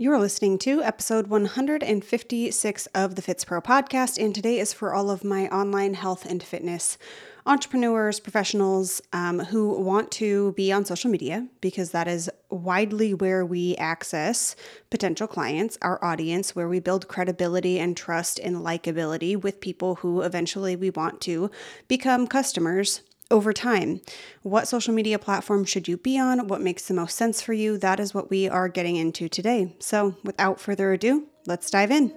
You're listening to episode 156 of the Fitspro podcast, and today is for all of my online health and fitness entrepreneurs, professionals um, who want to be on social media because that is widely where we access potential clients, our audience, where we build credibility and trust and likability with people who eventually we want to become customers over time. What social media platform should you be on? What makes the most sense for you? That is what we are getting into today. So, without further ado, let's dive in.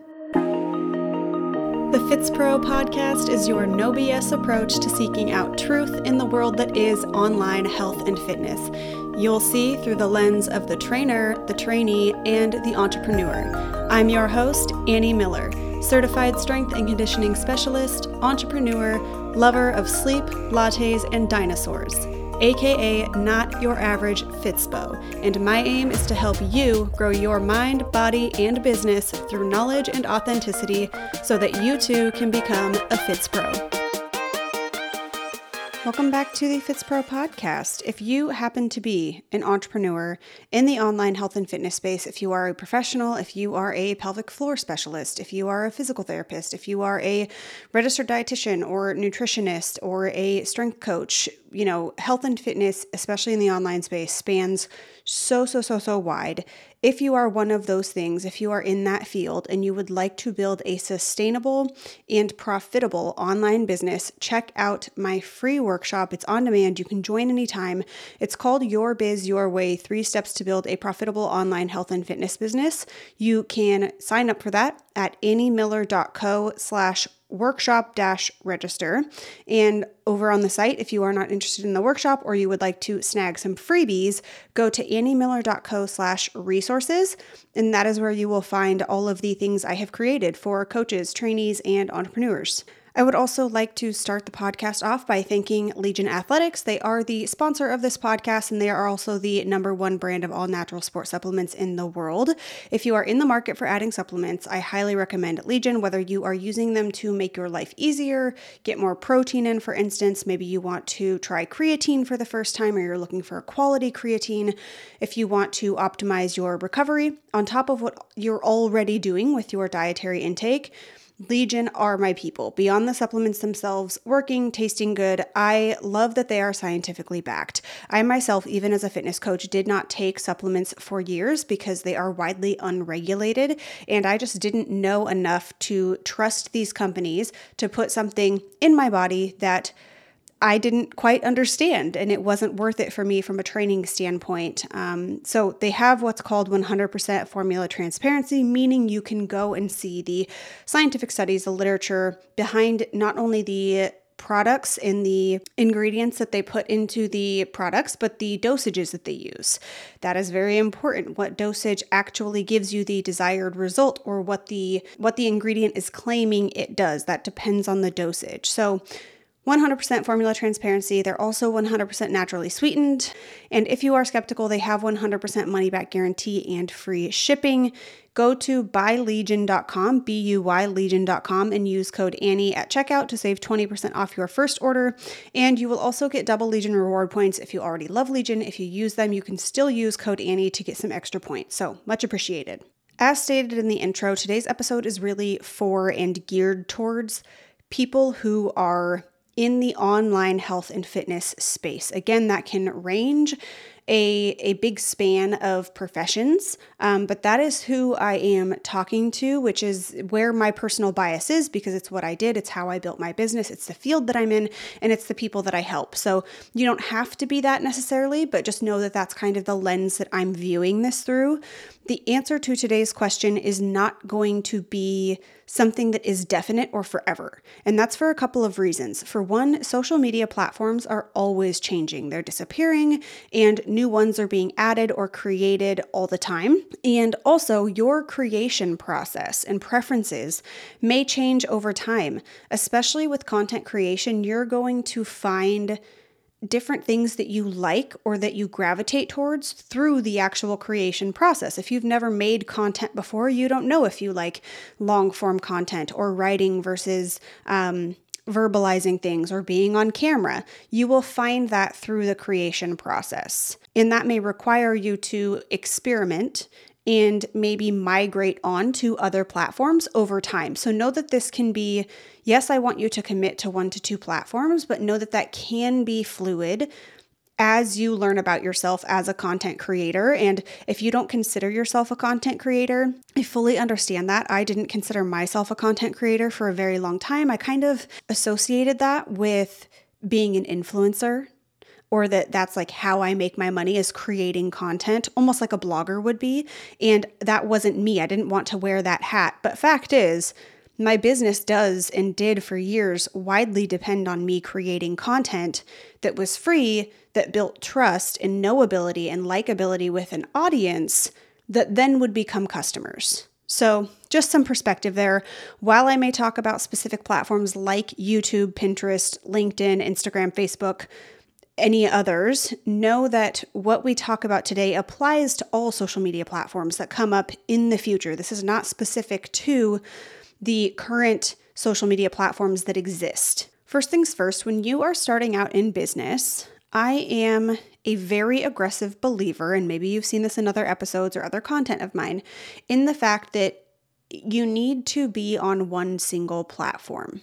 The Fitspro podcast is your no BS approach to seeking out truth in the world that is online health and fitness. You'll see through the lens of the trainer, the trainee, and the entrepreneur. I'm your host, Annie Miller, certified strength and conditioning specialist, entrepreneur, lover of sleep, lattes, and dinosaurs, aka not your average Fitspo. And my aim is to help you grow your mind, body, and business through knowledge and authenticity so that you too can become a Fitspro. Welcome back to the Fitspro podcast. If you happen to be an entrepreneur in the online health and fitness space, if you are a professional, if you are a pelvic floor specialist, if you are a physical therapist, if you are a registered dietitian or nutritionist or a strength coach, you know, health and fitness, especially in the online space, spans so, so, so, so wide. If you are one of those things, if you are in that field and you would like to build a sustainable and profitable online business, check out my free workshop. It's on demand. You can join anytime. It's called Your Biz Your Way Three Steps to Build a Profitable Online Health and Fitness Business. You can sign up for that at anniemiller.co slash workshop dash register. And over on the site, if you are not interested in the workshop or you would like to snag some freebies, go to anniemiller.co slash resources. And that is where you will find all of the things I have created for coaches, trainees, and entrepreneurs. I would also like to start the podcast off by thanking Legion Athletics. They are the sponsor of this podcast and they are also the number one brand of all natural sport supplements in the world. If you are in the market for adding supplements, I highly recommend Legion, whether you are using them to make your life easier, get more protein in, for instance, maybe you want to try creatine for the first time or you're looking for a quality creatine. If you want to optimize your recovery on top of what you're already doing with your dietary intake, Legion are my people. Beyond the supplements themselves, working, tasting good, I love that they are scientifically backed. I myself, even as a fitness coach, did not take supplements for years because they are widely unregulated. And I just didn't know enough to trust these companies to put something in my body that I didn't quite understand, and it wasn't worth it for me from a training standpoint. Um, so, they have what's called 100% formula transparency, meaning you can go and see the scientific studies, the literature behind not only the products and the ingredients that they put into the products, but the dosages that they use. That is very important. What dosage actually gives you the desired result or what the what the ingredient is claiming it does. That depends on the dosage. So 100% formula transparency. They're also 100% naturally sweetened. And if you are skeptical, they have 100% money back guarantee and free shipping. Go to buylegion.com, B U Y legion.com, and use code Annie at checkout to save 20% off your first order. And you will also get double Legion reward points if you already love Legion. If you use them, you can still use code Annie to get some extra points. So much appreciated. As stated in the intro, today's episode is really for and geared towards people who are in the online health and fitness space. Again, that can range a, a big span of professions, um, but that is who I am talking to, which is where my personal bias is because it's what I did, it's how I built my business, it's the field that I'm in, and it's the people that I help. So you don't have to be that necessarily, but just know that that's kind of the lens that I'm viewing this through. The answer to today's question is not going to be something that is definite or forever. And that's for a couple of reasons. For one, social media platforms are always changing, they're disappearing, and new ones are being added or created all the time. And also, your creation process and preferences may change over time, especially with content creation. You're going to find different things that you like or that you gravitate towards through the actual creation process. If you've never made content before, you don't know if you like long form content or writing versus um, verbalizing things or being on camera. You will find that through the creation process. And that may require you to experiment and maybe migrate on to other platforms over time. So know that this can be yes, I want you to commit to one to two platforms, but know that that can be fluid as you learn about yourself as a content creator. And if you don't consider yourself a content creator, I fully understand that. I didn't consider myself a content creator for a very long time. I kind of associated that with being an influencer or that that's like how I make my money is creating content, almost like a blogger would be. And that wasn't me. I didn't want to wear that hat. But fact is, my business does and did for years widely depend on me creating content that was free, that built trust and knowability and likability with an audience that then would become customers. So, just some perspective there. While I may talk about specific platforms like YouTube, Pinterest, LinkedIn, Instagram, Facebook, any others, know that what we talk about today applies to all social media platforms that come up in the future. This is not specific to the current social media platforms that exist. First things first, when you are starting out in business, I am a very aggressive believer, and maybe you've seen this in other episodes or other content of mine, in the fact that you need to be on one single platform.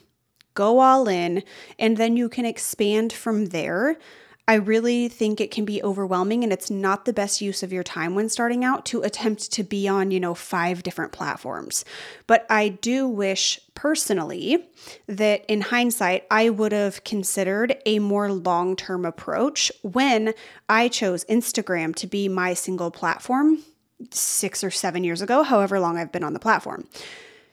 Go all in, and then you can expand from there I really think it can be overwhelming and it's not the best use of your time when starting out to attempt to be on, you know, five different platforms. But I do wish personally that in hindsight, I would have considered a more long term approach when I chose Instagram to be my single platform six or seven years ago, however long I've been on the platform.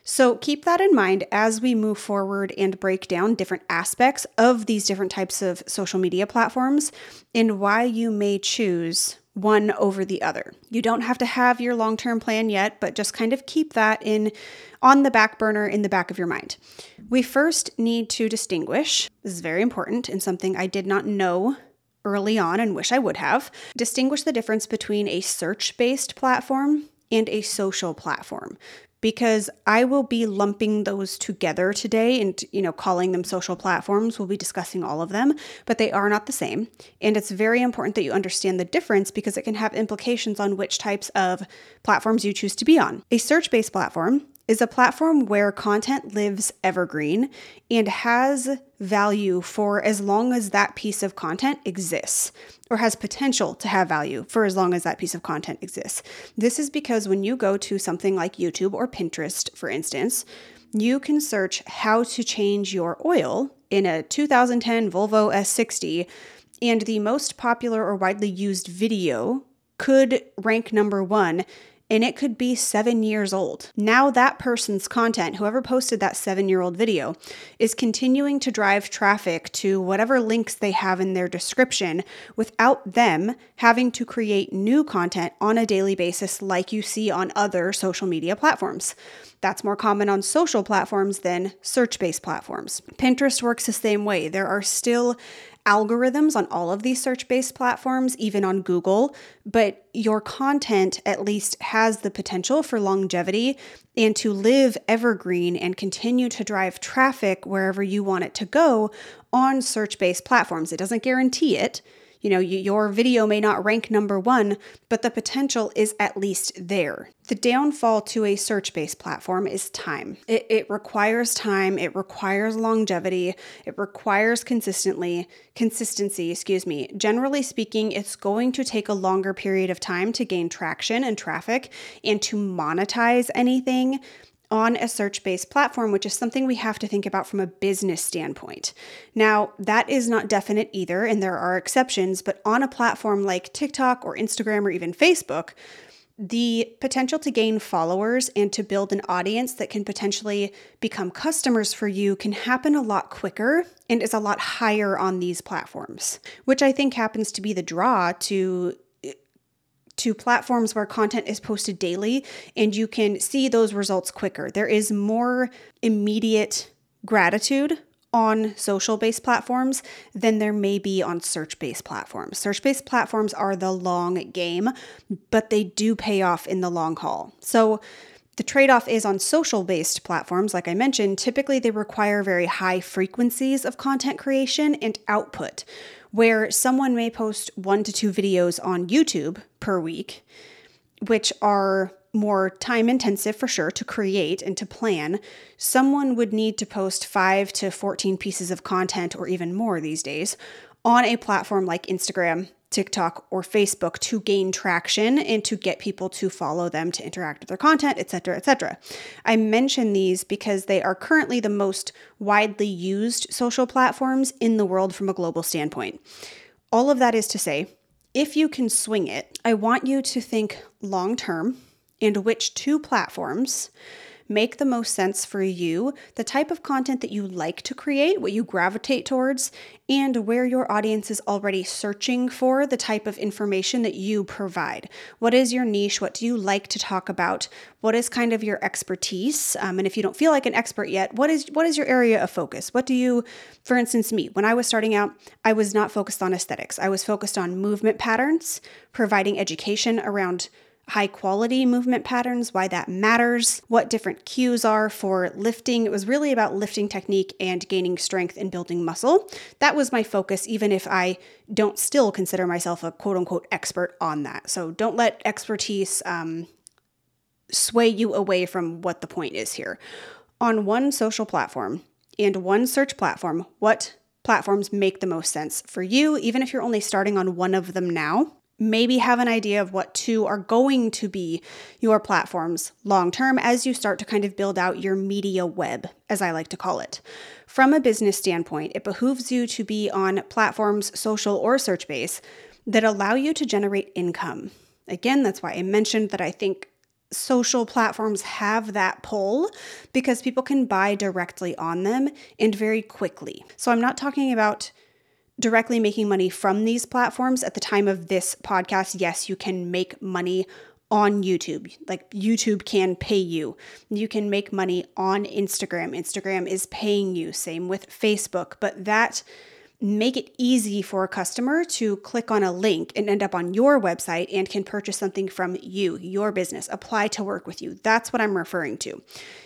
So keep that in mind as we move forward and break down different aspects of these different types of social media platforms and why you may choose one over the other. You don't have to have your long-term plan yet, but just kind of keep that in on the back burner in the back of your mind. We first need to distinguish, this is very important and something I did not know early on and wish I would have, distinguish the difference between a search-based platform and a social platform because I will be lumping those together today and you know calling them social platforms. We'll be discussing all of them, but they are not the same. And it's very important that you understand the difference because it can have implications on which types of platforms you choose to be on. A search-based platform is a platform where content lives evergreen and has value for as long as that piece of content exists, or has potential to have value for as long as that piece of content exists. This is because when you go to something like YouTube or Pinterest, for instance, you can search how to change your oil in a 2010 Volvo S60, and the most popular or widely used video could rank number one and it could be seven years old. Now, that person's content, whoever posted that seven year old video, is continuing to drive traffic to whatever links they have in their description without them having to create new content on a daily basis like you see on other social media platforms. That's more common on social platforms than search based platforms. Pinterest works the same way. There are still algorithms on all of these search based platforms, even on Google, but your content at least has the potential for longevity and to live evergreen and continue to drive traffic wherever you want it to go on search based platforms. It doesn't guarantee it. You know, your video may not rank number one, but the potential is at least there. The downfall to a search based platform is time. It, it requires time, it requires longevity, it requires consistently consistency, excuse me. Generally speaking, it's going to take a longer period of time to gain traction and traffic and to monetize anything on a search based platform, which is something we have to think about from a business standpoint. Now, that is not definite either, and there are exceptions, but on a platform like TikTok or Instagram or even Facebook, the potential to gain followers and to build an audience that can potentially become customers for you can happen a lot quicker and is a lot higher on these platforms, which I think happens to be the draw to to platforms where content is posted daily and you can see those results quicker. There is more immediate gratitude on social based platforms than there may be on search based platforms. Search based platforms are the long game, but they do pay off in the long haul. So, the trade off is on social based platforms, like I mentioned, typically they require very high frequencies of content creation and output, where someone may post one to two videos on YouTube per week which are more time intensive for sure to create and to plan, someone would need to post 5 to 14 pieces of content or even more these days on a platform like Instagram, TikTok, or Facebook to gain traction and to get people to follow them, to interact with their content, etc., etc. I mention these because they are currently the most widely used social platforms in the world from a global standpoint. All of that is to say, if you can swing it, I want you to think long term and which two platforms make the most sense for you, the type of content that you like to create, what you gravitate towards, and where your audience is already searching for the type of information that you provide. What is your niche? What do you like to talk about? What is kind of your expertise? Um, and if you don't feel like an expert yet, what is what is your area of focus? What do you, for instance, me when I was starting out, I was not focused on aesthetics. I was focused on movement patterns, providing education around high quality movement patterns, why that matters, what different cues are for lifting. It was really about lifting technique and gaining strength and building muscle. That was my focus, even if I don't still consider myself a quote unquote expert on that. So don't let expertise um, sway you away from what the point is here. On one social platform and one search platform, what platforms make the most sense for you, even if you're only starting on one of them now maybe have an idea of what two are going to be your platforms long term as you start to kind of build out your media web, as I like to call it. From a business standpoint, it behooves you to be on platforms, social or search base, that allow you to generate income. Again, that's why I mentioned that I think social platforms have that pull because people can buy directly on them and very quickly. So I'm not talking about directly making money from these platforms at the time of this podcast, yes, you can make money on YouTube. Like YouTube can pay you. You can make money on Instagram. Instagram is paying you. Same with Facebook. But that make it easy for a customer to click on a link and end up on your website and can purchase something from you, your business, apply to work with you. That's what I'm referring to.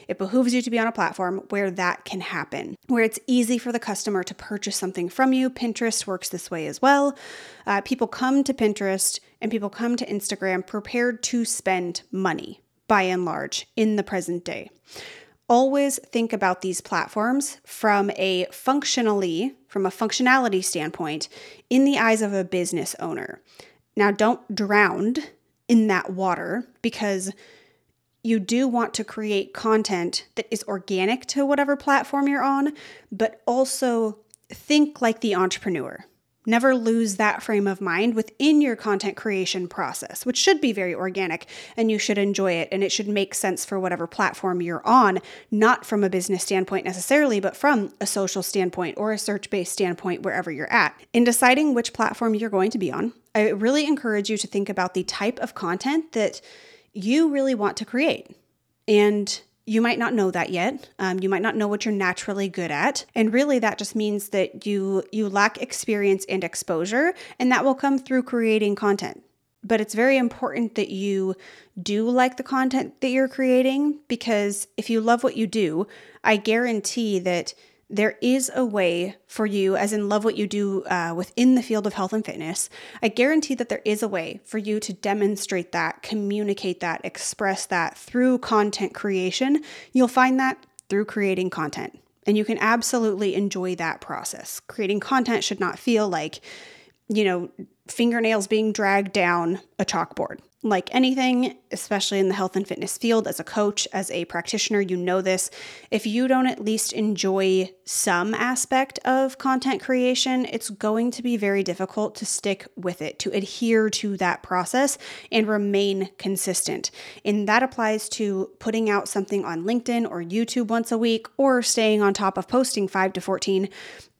It behooves you to be on a platform where that can happen, where it's easy for the customer to purchase something from you. Pinterest works this way as well. Uh, people come to Pinterest and people come to Instagram prepared to spend money by and large in the present day always think about these platforms from a functionally, from a functionality standpoint, in the eyes of a business owner. Now, don't drown in that water because you do want to create content that is organic to whatever platform you're on, but also think like the entrepreneur. Never lose that frame of mind within your content creation process, which should be very organic and you should enjoy it and it should make sense for whatever platform you're on, not from a business standpoint necessarily, but from a social standpoint or a search based standpoint, wherever you're at. In deciding which platform you're going to be on, I really encourage you to think about the type of content that you really want to create. And you might not know that yet. Um, you might not know what you're naturally good at, and really that just means that you you lack experience and exposure, and that will come through creating content. But it's very important that you do like the content that you're creating because if you love what you do, I guarantee that there is a way for you, as in love what you do uh, within the field of health and fitness. I guarantee that there is a way for you to demonstrate that, communicate that, express that through content creation. You'll find that through creating content. And you can absolutely enjoy that process. Creating content should not feel like, you know, fingernails being dragged down a chalkboard. Like anything, especially in the health and fitness field, as a coach, as a practitioner, you know this. If you don't at least enjoy some aspect of content creation, it's going to be very difficult to stick with it, to adhere to that process and remain consistent. And that applies to putting out something on LinkedIn or YouTube once a week, or staying on top of posting 5 to 14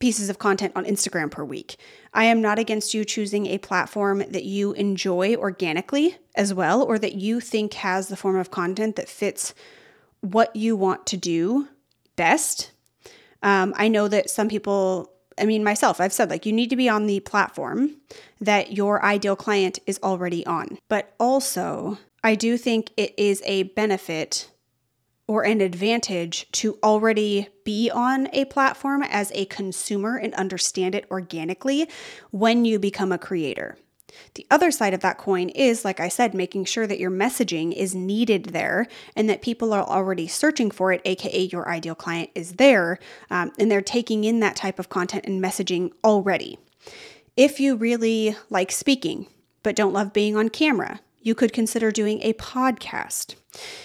pieces of content on Instagram per week. I am not against you choosing a platform that you enjoy organically as well, or that you think has the form of content that fits what you want to do best. Um, I know that some people, I mean, myself, I've said like you need to be on the platform that your ideal client is already on. But also, I do think it is a benefit or an advantage to already be on a platform as a consumer and understand it organically when you become a creator. The other side of that coin is, like I said, making sure that your messaging is needed there and that people are already searching for it, aka your ideal client is there, um, and they're taking in that type of content and messaging already. If you really like speaking, but don't love being on camera, you could consider doing a podcast.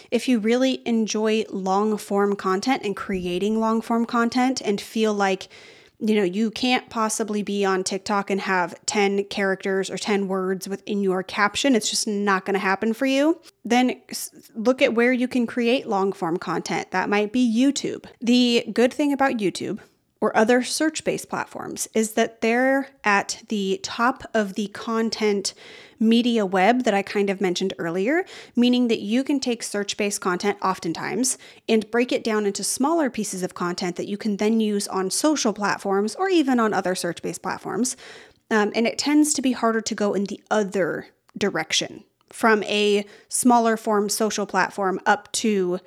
If you really enjoy long form content and creating long form content and feel like you know, you can't possibly be on TikTok and have 10 characters or 10 words within your caption. It's just not going to happen for you. Then look at where you can create long form content. That might be YouTube. The good thing about YouTube or other search based platforms is that they're at the top of the content media web that I kind of mentioned earlier, meaning that you can take search based content oftentimes and break it down into smaller pieces of content that you can then use on social platforms or even on other search based platforms. Um, and it tends to be harder to go in the other direction from a smaller form social platform up to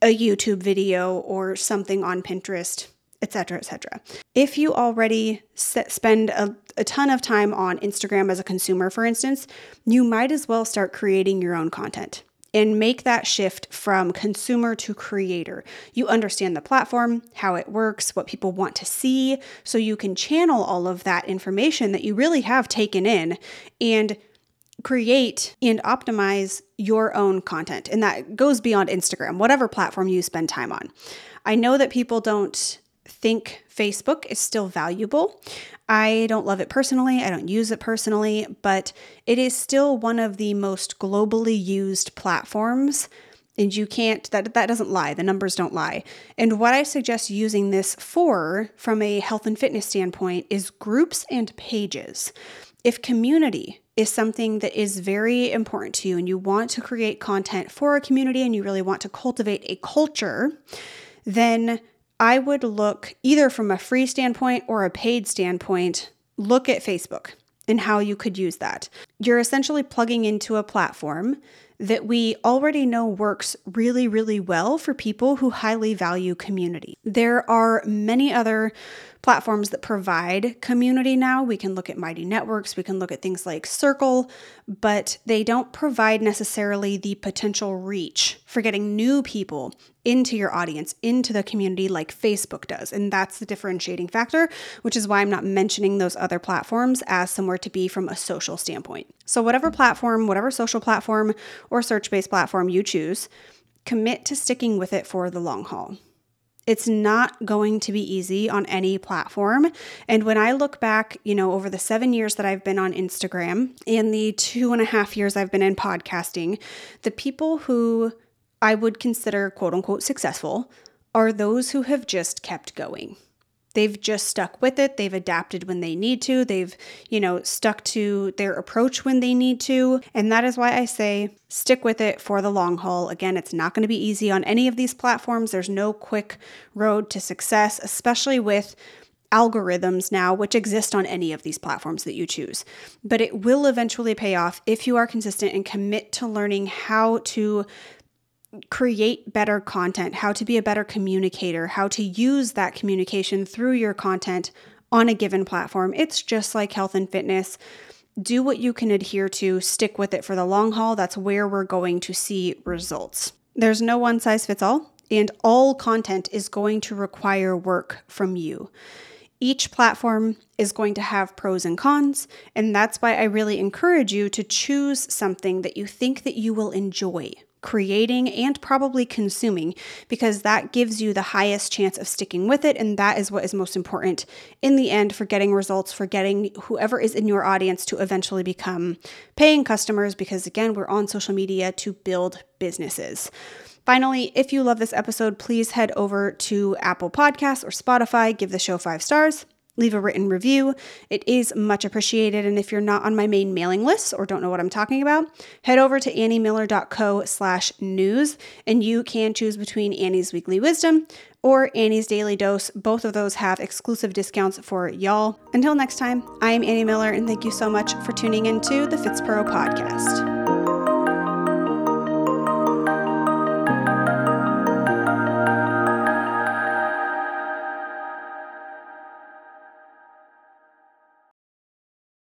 a YouTube video or something on Pinterest etc etc if you already spend a, a ton of time on instagram as a consumer for instance you might as well start creating your own content and make that shift from consumer to creator. You understand the platform, how it works, what people want to see, so you can channel all of that information that you really have taken in and create and optimize your own content. And that goes beyond Instagram, whatever platform you spend time on. I know that people don't think Facebook is still valuable. I don't love it personally, I don't use it personally, but it is still one of the most globally used platforms. And you can't, that, that doesn't lie. The numbers don't lie. And what I suggest using this for, from a health and fitness standpoint, is groups and pages. If community is something that is very important to you and you want to create content for a community and you really want to cultivate a culture, then I would look either from a free standpoint or a paid standpoint, look at Facebook and how you could use that. You're essentially plugging into a platform that we already know works really, really well for people who highly value community. There are many other platforms that provide community now. We can look at Mighty Networks, we can look at things like Circle, but they don't provide necessarily the potential reach for getting new people into your audience, into the community like Facebook does. And that's the differentiating factor, which is why I'm not mentioning those other platforms as somewhere to be from a social standpoint. So, whatever platform, whatever social platform or search based platform you choose, commit to sticking with it for the long haul. It's not going to be easy on any platform. And when I look back, you know, over the seven years that I've been on Instagram and the two and a half years I've been in podcasting, the people who I would consider quote unquote successful are those who have just kept going. They've just stuck with it. They've adapted when they need to. They've, you know, stuck to their approach when they need to. And that is why I say stick with it for the long haul. Again, it's not going to be easy on any of these platforms. There's no quick road to success, especially with algorithms now, which exist on any of these platforms that you choose. But it will eventually pay off if you are consistent and commit to learning how to create better content, how to be a better communicator, how to use that communication through your content on a given platform. It's just like health and fitness. Do what you can adhere to, stick with it for the long haul. That's where we're going to see results. There's no one size fits all, and all content is going to require work from you. Each platform is going to have pros and cons, and that's why I really encourage you to choose something that you think that you will enjoy creating and probably consuming because that gives you the highest chance of sticking with it and that is what is most important in the end for getting results for getting whoever is in your audience to eventually become paying customers because again we're on social media to build businesses. Finally, if you love this episode, please head over to Apple Podcasts or Spotify, give the show five stars leave a written review. It is much appreciated. And if you're not on my main mailing list or don't know what I'm talking about, head over to anniemiller.co slash news and you can choose between Annie's Weekly Wisdom or Annie's Daily Dose. Both of those have exclusive discounts for y'all. Until next time, I am Annie Miller and thank you so much for tuning into the Fitspro podcast.